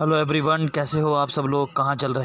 Hello everyone कैसे हो आप सब लोग? कहाँ चल रहे